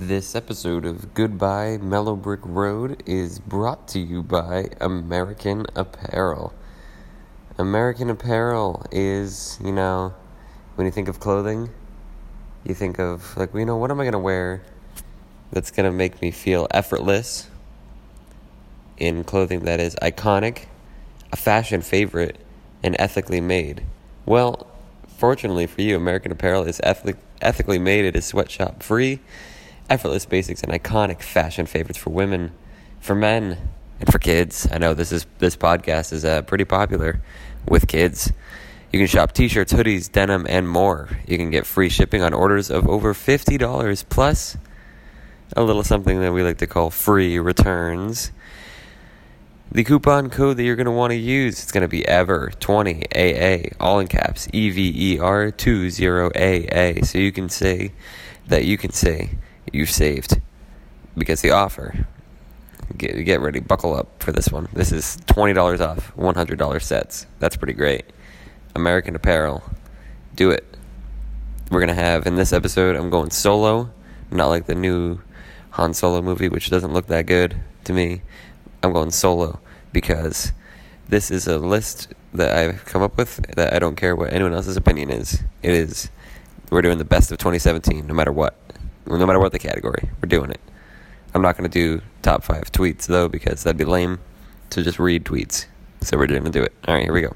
This episode of Goodbye Mellow Brick Road is brought to you by American Apparel. American Apparel is, you know, when you think of clothing, you think of, like, you know, what am I going to wear that's going to make me feel effortless in clothing that is iconic, a fashion favorite, and ethically made? Well, fortunately for you, American Apparel is ethic- ethically made. It is sweatshop free effortless basics and iconic fashion favorites for women, for men, and for kids. I know this is this podcast is uh, pretty popular with kids. You can shop t-shirts, hoodies, denim, and more. You can get free shipping on orders of over $50 plus a little something that we like to call free returns. The coupon code that you're going to want to use it's going to be ever20 AA all in caps E V E R 20 AA so you can say that you can say you've saved because the offer. Get, get ready, buckle up for this one. This is $20 off $100 sets. That's pretty great. American Apparel. Do it. We're going to have, in this episode, I'm going solo, not like the new Han Solo movie, which doesn't look that good to me. I'm going solo because this is a list that I've come up with that I don't care what anyone else's opinion is. It is, we're doing the best of 2017, no matter what no matter what the category. We're doing it. I'm not going to do top five tweets though because that'd be lame to just read tweets. So we're going to do it. All right, here we go.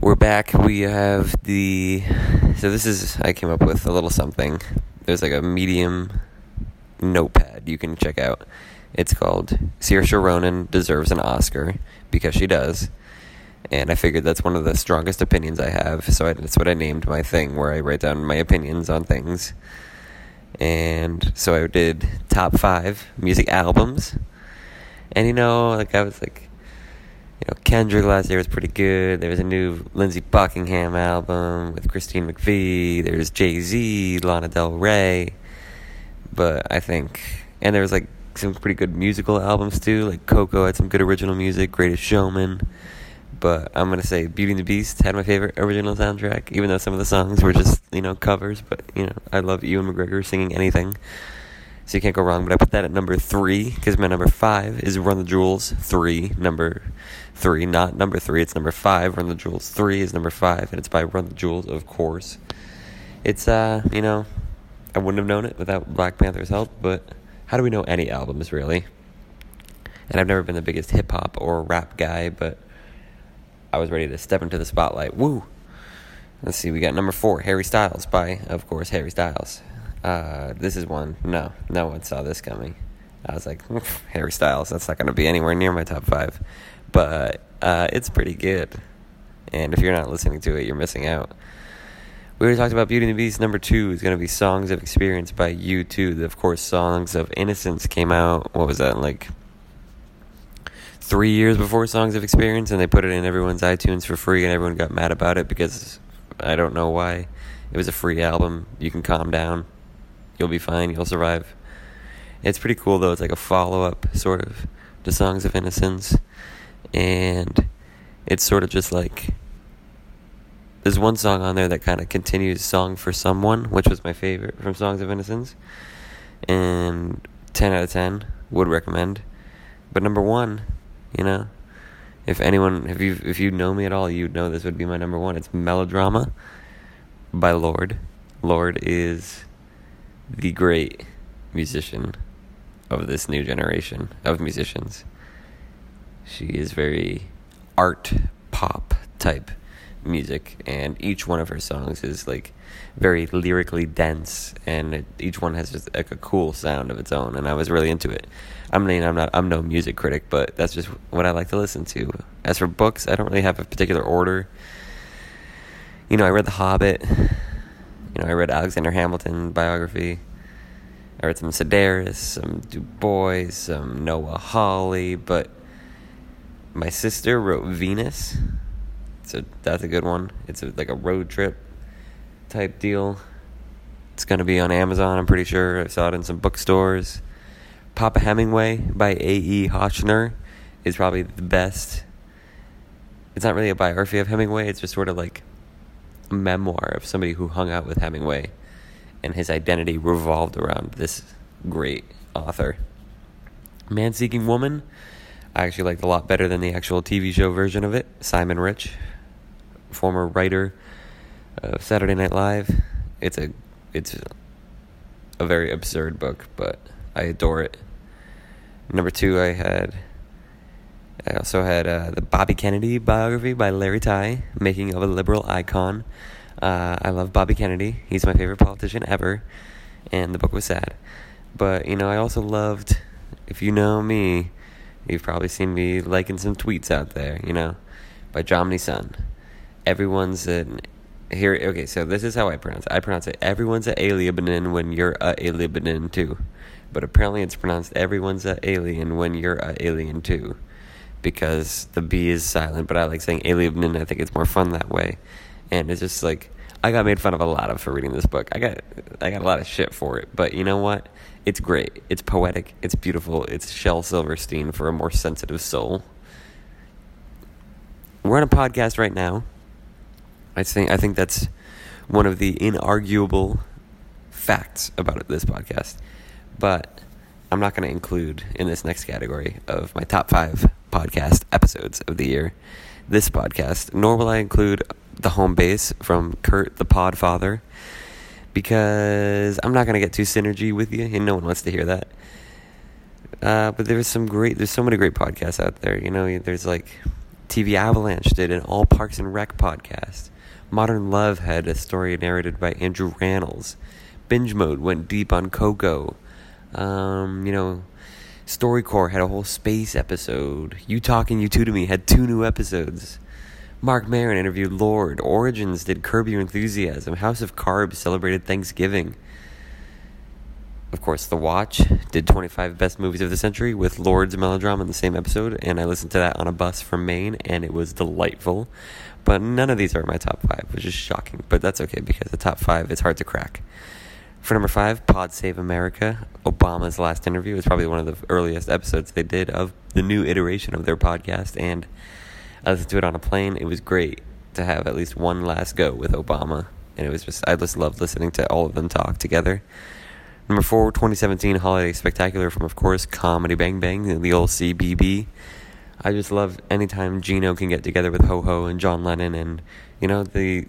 We're back. We have the. So this is. I came up with a little something. There's like a medium notepad you can check out. It's called Saoirse Ronan deserves an Oscar because she does and I figured that's one of the strongest opinions I have. So I, that's what I named my thing, where I write down my opinions on things. And so I did top five music albums, and you know, like I was like, you know, Kendrick last year was pretty good. There was a new Lindsey Buckingham album with Christine McVie. There's Jay Z, Lana Del Rey, but I think, and there was like some pretty good musical albums too. Like Coco had some good original music. Greatest Showman but I'm gonna say Beauty and the Beast had my favorite original soundtrack, even though some of the songs were just you know covers. But you know, I love Ewan McGregor singing anything, so you can't go wrong. But I put that at number three because my number five is Run the Jewels three, number three, not number three. It's number five. Run the Jewels three is number five, and it's by Run the Jewels, of course. It's uh, you know, I wouldn't have known it without Black Panther's help, but how do we know any albums really? And I've never been the biggest hip hop or rap guy, but I was ready to step into the spotlight. Woo! Let's see, we got number four, Harry Styles by, of course, Harry Styles. Uh, this is one, no, no one saw this coming. I was like, Harry Styles, that's not going to be anywhere near my top five. But uh, it's pretty good. And if you're not listening to it, you're missing out. We already talked about Beauty and the Beast. Number two is going to be Songs of Experience by U2. Of course, Songs of Innocence came out, what was that, like three years before Songs of Experience, and they put it in everyone's iTunes for free, and everyone got mad about it because I don't know why. It was a free album. You can calm down. You'll be fine. You'll survive. It's pretty cool though. It's like a follow up, sort of, to Songs of Innocence, and it's sort of just like there's one song on there that kind of continues "Song for Someone," which was my favorite from Songs of Innocence, and ten out of ten would recommend. But number one you know, if anyone, if you if you know me at all, you'd know this would be my number one. It's Melodrama by Lorde. Lorde is the great musician of this new generation of musicians. She is very art pop type music, and each one of her songs is like very lyrically dense, and it, each one has just like a cool sound of its own. And I was really into it. I mean, I'm not, I'm no music critic, but that's just what I like to listen to. As for books, I don't really have a particular order. You know, I read The Hobbit. You know, I read Alexander Hamilton biography. I read some Sedaris, some Du Bois, some Noah Hawley, but my sister wrote Venus. So that's a good one. It's a, like a road trip type deal. It's going to be on Amazon, I'm pretty sure. I saw it in some bookstores. Papa Hemingway by A.E. Hotchner is probably the best. It's not really a biography of Hemingway, it's just sort of like a memoir of somebody who hung out with Hemingway, and his identity revolved around this great author. Man Seeking Woman, I actually liked a lot better than the actual TV show version of it. Simon Rich, former writer Saturday Night Live. It's a it's a very absurd book, but I adore it. Number two, I had I also had uh, the Bobby Kennedy biography by Larry Tye, Making of a Liberal Icon. Uh, I love Bobby Kennedy. He's my favorite politician ever, and the book was sad. But you know, I also loved. If you know me, you've probably seen me liking some tweets out there. You know, by Jomny Sun. Everyone's an here. Okay, so this is how I pronounce it. I pronounce it. Everyone's a alien when you're a alien too, but apparently it's pronounced everyone's a alien when you're a alien too, because the B is silent. But I like saying alien. I think it's more fun that way, and it's just like I got made fun of a lot of for reading this book. I got I got a lot of shit for it, but you know what? It's great. It's poetic. It's beautiful. It's Shel Silverstein for a more sensitive soul. We're on a podcast right now. I think I think that's one of the inarguable facts about this podcast. But I'm not going to include in this next category of my top five podcast episodes of the year this podcast, nor will I include the home base from Kurt the Podfather because I'm not going to get too synergy with you, and no one wants to hear that. Uh, but there's some great, there's so many great podcasts out there. You know, there's like TV Avalanche did an All Parks and Rec podcast. Modern Love had a story narrated by Andrew Rannells. Binge Mode went deep on Coco. Um, you know, StoryCorps had a whole space episode. You Talking U2 to Me had two new episodes. Marc Maron interviewed Lorde. Origins did Curb Your Enthusiasm. House of Carbs celebrated Thanksgiving. Of course, The Watch did 25 best movies of the century with Lorde's melodrama in the same episode, and I listened to that on a bus from Maine, and it was delightful. But none of these are my top five, which is shocking. But that's okay because the top five is hard to crack. For number five, Pod Save America, Obama's last interview is probably one of the earliest episodes they did of the new iteration of their podcast, and I listened to it on a plane. It was great to have at least one last go with Obama, and it was just I just loved listening to all of them talk together. Number four, 2017 Holiday Spectacular from, of course, Comedy Bang Bang, the old CBB. I just love anytime Gino can get together with Ho Ho and John Lennon and, you know, the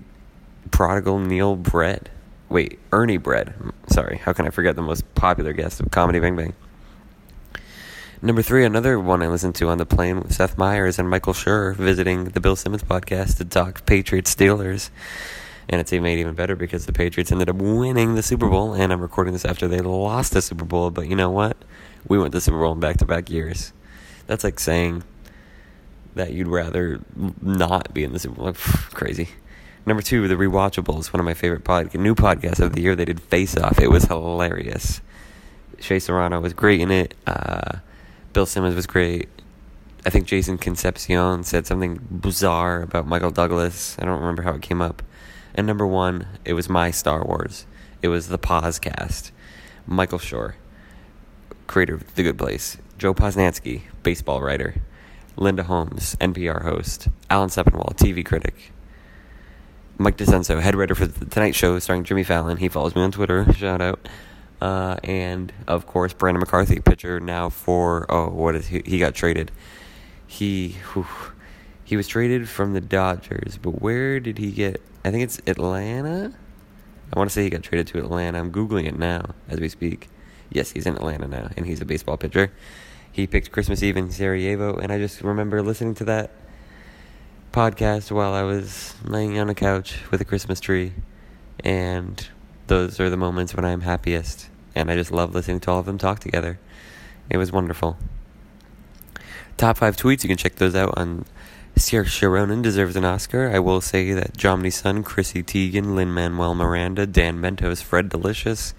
prodigal Neil Brett. Wait, Ernie Brett. Sorry, how can I forget the most popular guest of Comedy Bang Bang? Number three, another one I listened to on the plane with Seth Meyers and Michael Schur visiting the Bill Simmons podcast to talk Patriots Steelers. And it's made even better because the Patriots ended up winning the Super Bowl, and I'm recording this after they lost the Super Bowl. But you know what? We went to Super Bowl in back to back years. That's like saying that you'd rather not be in the Super Bowl. Crazy. Number two, The Rewatchables, one of my favorite pod- new podcasts of the year. They did Face Off. It was hilarious. Shea Serrano was great in it. Uh, Bill Simmons was great. I think Jason Concepcion said something bizarre about Michael Douglas. I don't remember how it came up. And number one, it was my Star Wars. It was the Poscast. Michael Schur, creator of The Good Place. Joe Posnanski, baseball writer. Linda Holmes, NPR host, Alan Sepinwall, TV critic, Mike DiCenzo, head writer for The Tonight Show, starring Jimmy Fallon. He follows me on Twitter. Shout out. Uh, and of course, Brandon McCarthy, pitcher now for oh, what is he? He got traded. He whew, he was traded from the Dodgers, but where did he get? I think it's Atlanta. I want to say he got traded to Atlanta. I'm googling it now as we speak. Yes, he's in Atlanta now, and he's a baseball pitcher he picked Christmas Eve in Sarajevo, and I just remember listening to that podcast while I was laying on a couch with a Christmas tree, and those are the moments when I'm happiest, and I just love listening to all of them talk together. It was wonderful. Top five tweets, you can check those out on Saoirse Ronan deserves an Oscar. I will say that Jomny Sun, Chrissy Teigen, Lin Manuel Miranda, Dan Mentos, Fred Delicious,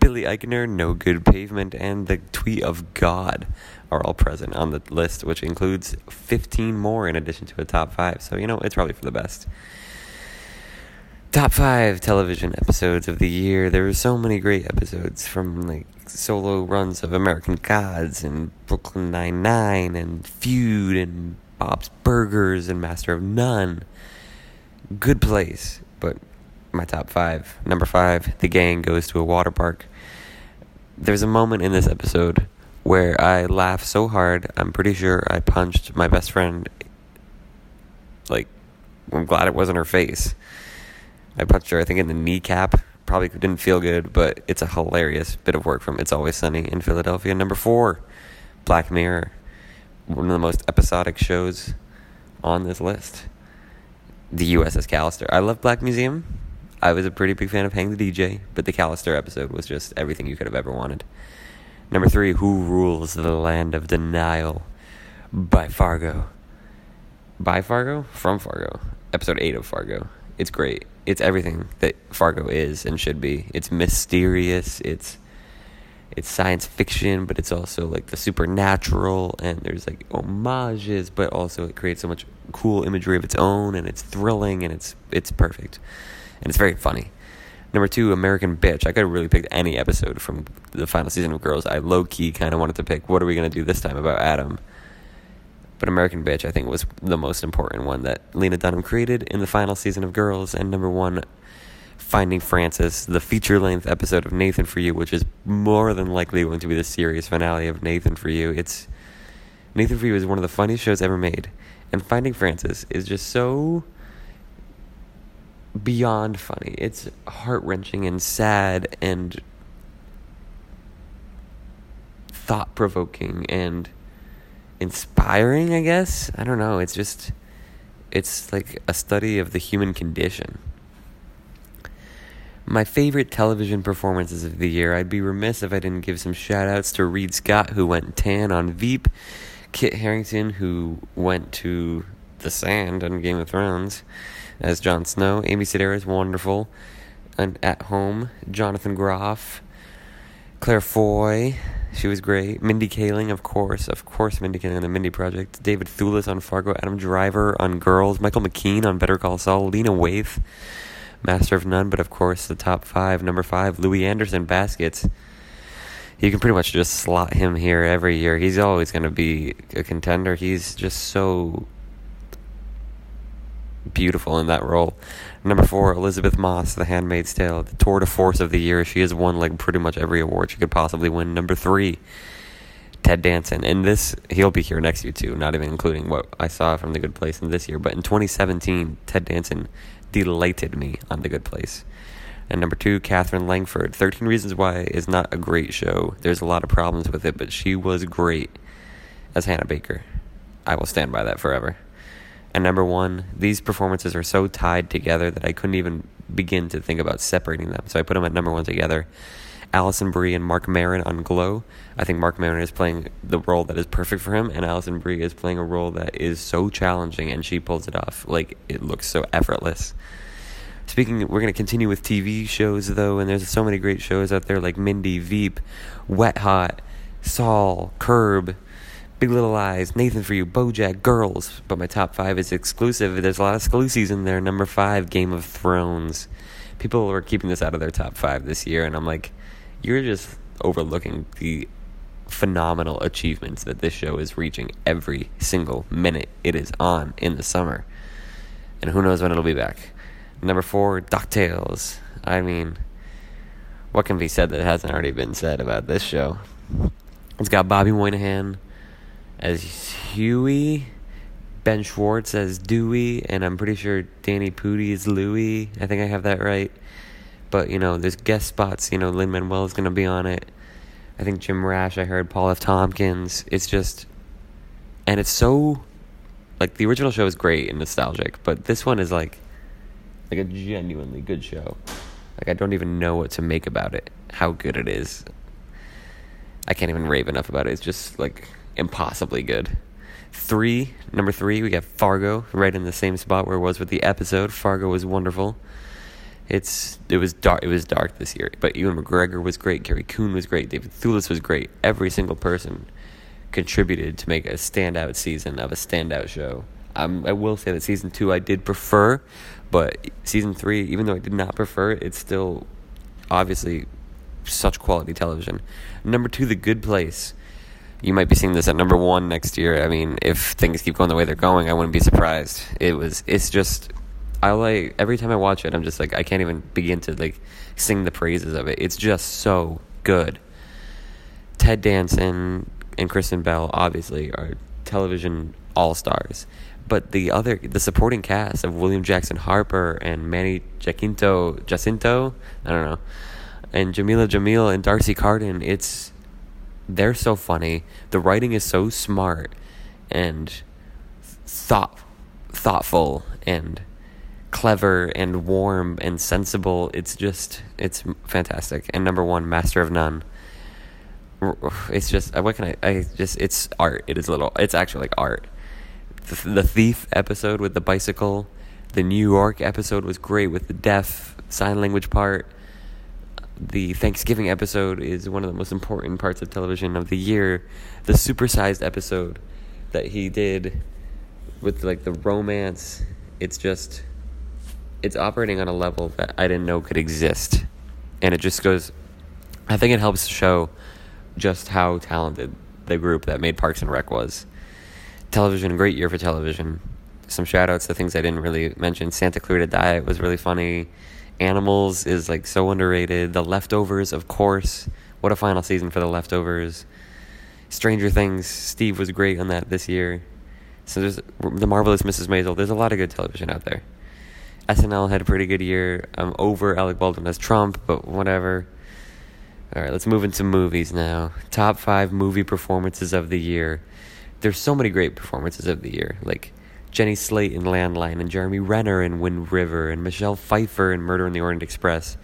Billy Eichner, No Good Pavement, and the Tweet of God are all present on the list, which includes 15 more in addition to a top five. So, you know, it's probably for the best. Top five television episodes of the year. There were so many great episodes from like solo runs of American Gods and Brooklyn Nine-Nine and Feud and Bob's Burgers and Master of None. Good Place but my top five. Number five, the gang goes to a water park. There's a moment in this episode where I laugh so hard, I'm pretty sure I punched my best friend. Like, I'm glad it wasn't her face. I punched her, I think, in the kneecap. Probably didn't feel good, but it's a hilarious bit of work from It's Always Sunny in Philadelphia. Number four, Black Mirror. One of the most episodic shows on this list. The USS Callister. I love Black Museum. I was a pretty big fan of Hang the DJ, but the Callister episode was just everything you could have ever wanted. Number three, Who Rules the Land of Denial by Fargo. By Fargo? From Fargo. Episode 8 of Fargo. It's great. It's everything that Fargo is and should be. It's mysterious, it's it's science fiction, but it's also like the supernatural, and there's like homages, but also it creates so much cool imagery of its own, and it's thrilling, and it's it's perfect, and it's very funny. Number two, American Bitch. I could have really picked any episode from the final season of Girls. I low key kind of wanted to pick what are we gonna do this time about Adam. But American Bitch, I think, was the most important one that Lena Dunham created in the final season of Girls. And number one, Finding Frances, the feature length episode of Nathan for You, which is more than likely going to be the series finale of Nathan for You. It's Nathan for You is one of the funniest shows ever made. And Finding Frances is just so beyond funny. It's heart wrenching and sad and thought provoking and inspiring, I guess. I don't know. It's just, it's like a study of the human condition. My favorite television performances of the year, I'd be remiss if I didn't give some shout outs to Reid Scott, who went tan on Veep, Kit Harington, who went to the sand on Game of Thrones as Jon Snow, Amy Sedaris, wonderful, and at home, Jonathan Groff, Claire Foy, she was great. Mindy Kaling, of course, of course, Mindy Kaling on the Mindy Project. David Thewlis on Fargo. Adam Driver on Girls. Michael McKean on Better Call Saul. Lena Waithe, Master of None. But of course, the top five. Number five, Louie Anderson, Baskets. You can pretty much just slot him here every year. He's always going to be a contender. He's just so beautiful in that role. Number four, Elisabeth Moss, The Handmaid's Tale, the tour de force of the year. She has won like pretty much every award she could possibly win. Number three, Ted Danson, and this he'll be here next year too. Not even including what I saw from The Good Place in this year, but in 2017, Ted Danson delighted me on The Good Place. And number two, Katherine Langford. 13 Reasons Why is not a great show. There's a lot of problems with it, but she was great as Hannah Baker. I will stand by that forever. Number one, these performances are so tied together that I couldn't even begin to think about separating them. So I put them at number one together. Alison Brie and Marc Maron on Glow. I think Marc Maron is playing the role that is perfect for him, and Alison Brie is playing a role that is so challenging, and she pulls it off. Like, it looks so effortless. Speaking, we're going to continue with TV shows, though, and there's so many great shows out there like Mindy, Veep, Wet Hot, Saul, Curb, Big Little Lies, Nathan for You, BoJack, Girls. But my top five is exclusive. There's a lot of exclusives in there. Number five, Game of Thrones. People are keeping this out of their top five this year, and I'm like, you're just overlooking the phenomenal achievements that this show is reaching every single minute it is on in the summer. And who knows when it'll be back. Number four, DuckTales. I mean, what can be said that hasn't already been said about this show? It's got Bobby Moynihan as Huey, Ben Schwartz as Dewey, and I'm pretty sure Danny Pudi is Louie. I think I have that right. But, you know, there's guest spots. You know, Lin Manuel is going to be on it. I think Jim Rash, I heard Paul F. Tompkins. It's just. And it's so. Like, the original show is great and nostalgic, but this one is like. Like a genuinely good show. Like, I don't even know what to make about it, how good it is. I can't even rave enough about it. It's just, like, impossibly good. Three, number three, we got Fargo, right in the same spot where it was with the episode. Fargo was wonderful. It's it was dark. It was dark this year, but Ewan McGregor was great. Carrie Coon was great. David Thewlis was great. Every single person contributed to make a standout season of a standout show. Um, I will say that season two I did prefer, but season three, even though I did not prefer it, it's still obviously such quality television. Number two, The Good Place you might be seeing this at number one next year. I mean, if things keep going the way they're going, I wouldn't be surprised. It was, it's just I like every time I watch it, I'm just like I can't even begin to like sing the praises of it. It's just so good. Ted Danson and Kristen Bell obviously are television all stars, but the other the supporting cast of William Jackson Harper and Manny Jacinto Jacinto, I don't know, and Jameela Jamil and D'Arcy Carden, it's they're so funny. The writing is so smart and thought thoughtful and clever and warm and sensible. It's just it's fantastic. And number one, Master of None. It's just uh, what can I? I just it's art. It is little. It's actually like art. The, the thief episode with the bicycle. The New York episode was great with the deaf sign language part. The Thanksgiving episode is one of the most important parts of television of the year. The supersized episode that he did with like the romance, it's just it's operating on a level that I didn't know could exist. And it just goes I think it helps to show just how talented the group that made Parks and Rec was. Television, great year for television. Some shout outs to things I didn't really mention. Santa Clarita Diet was really funny. Animals is like so underrated. The Leftovers, of course. What a final season for The Leftovers. Stranger Things, Steve was great on that this year. So there's The Marvelous Mrs. Maisel. There's a lot of good television out there. SNL had a pretty good year. I'm over Alec Baldwin as Trump, but whatever. All right, let's move into movies now. Top five movie performances of the year. There's so many great performances of the year, like Jenny Slate in Landline, and Jeremy Renner in Wind River, and Michelle Pfeiffer in Murder in the Orient Express,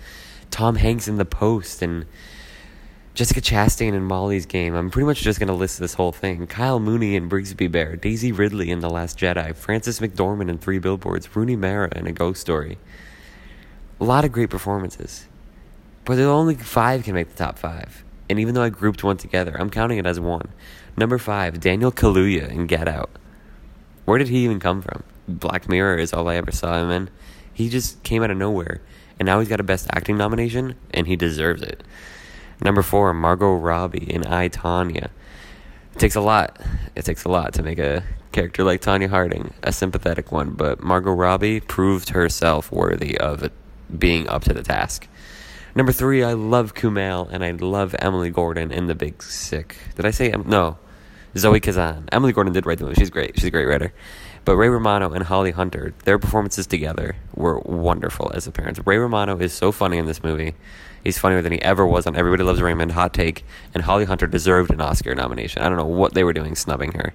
Tom Hanks in The Post, and Jessica Chastain in Molly's Game. I'm pretty much just going to list this whole thing. Kyle Mooney in Brigsby Bear, Daisy Ridley in The Last Jedi, Frances McDormand in Three Billboards, Rooney Mara in A Ghost Story. A lot of great performances. But only five can make the top five. And even though I grouped one together, I'm counting it as one. Number five, Daniel Kaluuya in Get Out. Where did he even come from? Black Mirror is all I ever saw him in. He just came out of nowhere. And now he's got a Best Acting nomination, and he deserves it. Number four, Margot Robbie in I, Tonya. It takes a lot. It takes a lot to make a character like Tonya Harding a sympathetic one, but Margot Robbie proved herself worthy of being up to the task. Number three, I love Kumail and I love Emily Gordon in The Big Sick. Did I say no? Zoe Kazan. Emily Gordon did write the movie. She's great. She's a great writer. But Ray Romano and Holly Hunter, their performances together were wonderful as a parent. Ray Romano is so funny in this movie. He's funnier than he ever was on Everybody Loves Raymond, Hot Take, and Holly Hunter deserved an Oscar nomination. I don't know what they were doing snubbing her.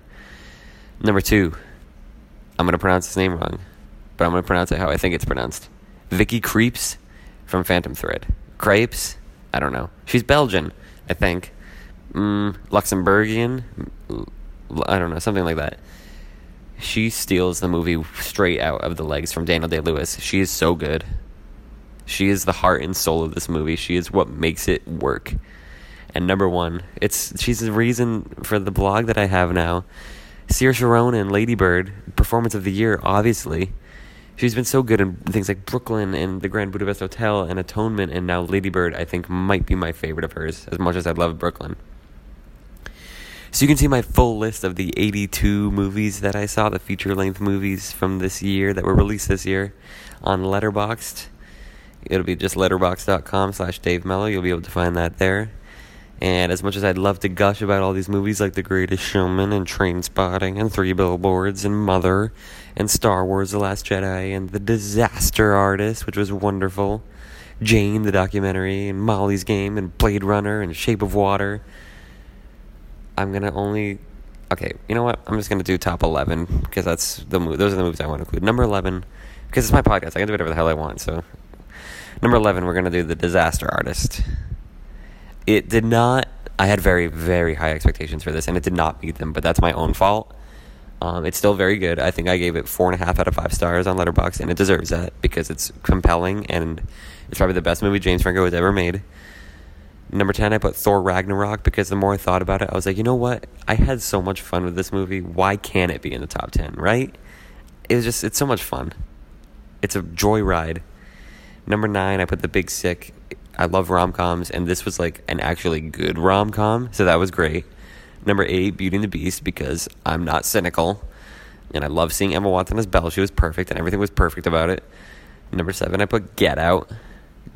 Number two, I'm going to pronounce his name wrong, but I'm going to pronounce it how I think it's pronounced. Vicky Krieps from Phantom Thread. Crepes? I don't know. She's Belgian, I think. Mm, Luxembourgian? I don't know, something like that. She steals the movie straight out of the legs from Daniel Day Lewis. She is so good. She is the heart and soul of this movie. She is what makes it work. And number one, it's she's the reason for the blog that I have now. Saoirse Ronan, Lady Bird, performance of the year, obviously. She's been so good in things like Brooklyn and the Grand Budapest Hotel and Atonement, and now Lady Bird, I think, might be my favorite of hers, as much as I love Brooklyn. So you can see my full list of the 82 movies that I saw, the feature length movies from this year that were released this year on Letterboxd. It'll be just letterboxd.com slash Dave Mello. You'll be able to find that there. And as much as I'd love to gush about all these movies like The Greatest Showman and Train Spotting and Three Billboards and Mother and Star Wars The Last Jedi and The Disaster Artist, which was wonderful, Jane, the documentary, and Molly's Game and Blade Runner and Shape of Water, I'm to only. Okay, you know what? I'm just to do top 11 because that's the mo- those are the movies I want to include. Number 11, because it's my podcast. I can do whatever the hell I want. So, number 11, we're to do The Disaster Artist it did not. I had very, very high expectations for this, and it did not meet them. But that's my own fault. Um, it's still very good. I think I gave it four and a half out of five stars on Letterboxd, and it deserves that because it's compelling and it's probably the best movie James Franco has ever made. Number 10, I put Thor Ragnarok because the more I thought about it, I was like, you know what? I had so much fun with this movie. Why can't it be in the top 10, right? It was just, it's so much fun. It's a joyride. Number 9, I put The Big Sick. I love rom coms, and this was like an actually good rom com, so that was great. Number eight, Beauty and the Beast, because I'm not cynical. and I love seeing Emma Watson as Belle. She was perfect, and everything was perfect about it. Number seven, I put Get Out.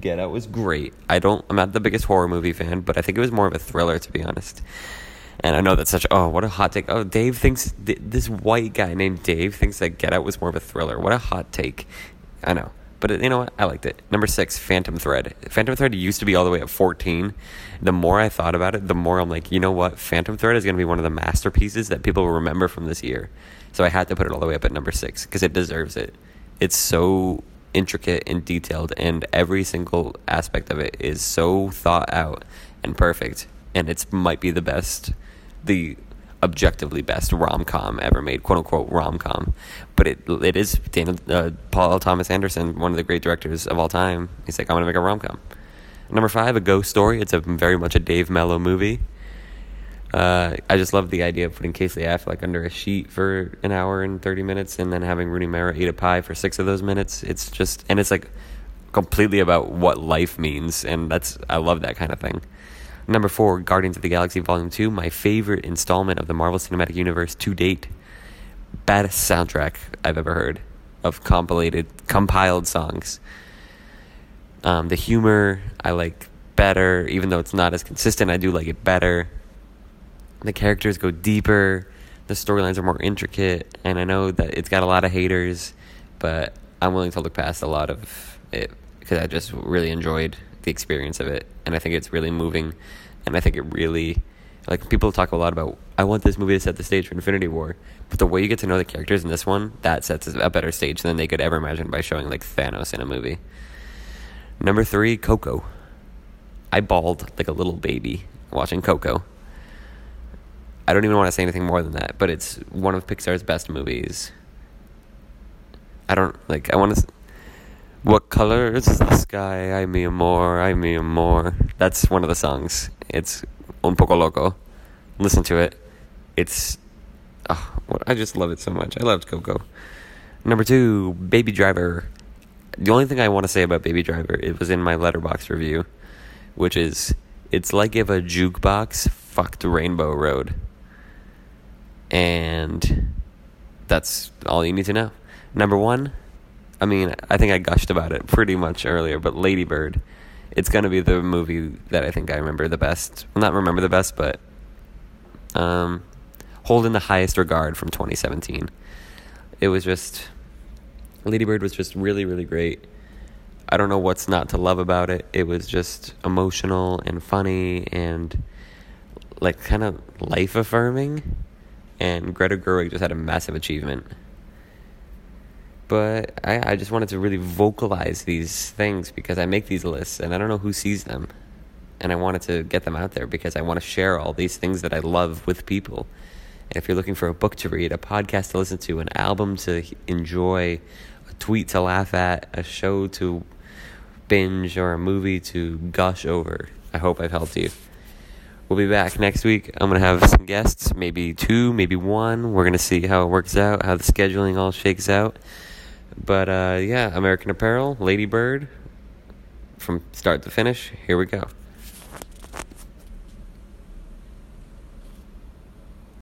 Get Out was great. I don't. I'm not the biggest horror movie fan, but I think it was more of a thriller, to be honest. And I know that's such. Oh, what a hot take. Oh, Dave thinks this white guy named Dave thinks that Get Out was more of a thriller. What a hot take. I know. But it, you know what? I liked it. Number six, Phantom Thread. Phantom Thread used to be all the way at 14. The more I thought about it, the more I'm like, you know what? Phantom Thread is going to be one of the masterpieces that people will remember from this year. So I had to put it all the way up at number six because it deserves it. It's so intricate and detailed, and every single aspect of it is so thought out and perfect. And it might be the best, the objectively best rom com ever made, quote unquote rom com. But it it is Daniel, uh, Paul Thomas Anderson, one of the great directors of all time. He's like, I'm gonna make a rom com. Number five, a ghost story. It's a very much a Dave Mello movie. Uh, I just love the idea of putting Casey Affleck under a sheet for an hour and thirty minutes, and then having Rooney Mara eat a pie for six of those minutes. It's just, and it's like completely about what life means, and that's I love that kind of thing. Number four, Guardians of the Galaxy Volume 2, my favorite installment of the Marvel Cinematic Universe to date. Baddest soundtrack I've ever heard of compiled, compiled songs. Um, the humor I like better, even though it's not as consistent, I do like it better. The characters go deeper, the storylines are more intricate, and I know that it's got a lot of haters, but I'm willing to look past a lot of it because I just really enjoyed the experience of it, and I think it's really moving, and I think it really like people talk a lot about I want this movie to set the stage for Infinity War, but the way you get to know the characters in this one, that sets a better stage than they could ever imagine by showing like Thanos in a movie. Number three, Coco. I bawled like a little baby watching Coco. I don't even want to say anything more than that, but it's one of Pixar's best movies. I don't like. I want to. What color is the sky? I mean more, I mean more. That's one of the songs. It's un poco loco. Listen to it. It's. Oh, I just love it so much. I loved Coco. Number two, Baby Driver. The only thing I want to say about Baby Driver, it was in my Letterboxd review, which is it's like if a jukebox fucked Rainbow Road. And that's all you need to know. Number one, I mean, I think I gushed about it pretty much earlier, but Lady Bird, it's going to be the movie that I think I remember the best. Well, not remember the best, but um, the highest regard from 2017. It was just, Lady Bird was just really, really great. I don't know what's not to love about it. It was just emotional and funny and like kind of life affirming. And Greta Gerwig just had a massive achievement but I, I just wanted to really vocalize these things because I make these lists and I don't know who sees them. And I wanted to get them out there because I want to share all these things that I love with people. And if you're looking for a book to read, a podcast to listen to, an album to enjoy, a tweet to laugh at, a show to binge, or a movie to gush over, I hope I've helped you. We'll be back next week. I'm going to have some guests, maybe two, maybe one. We're going to see how it works out, how the scheduling all shakes out. But uh, yeah, American Apparel, Lady Bird, from start to finish. Here we go.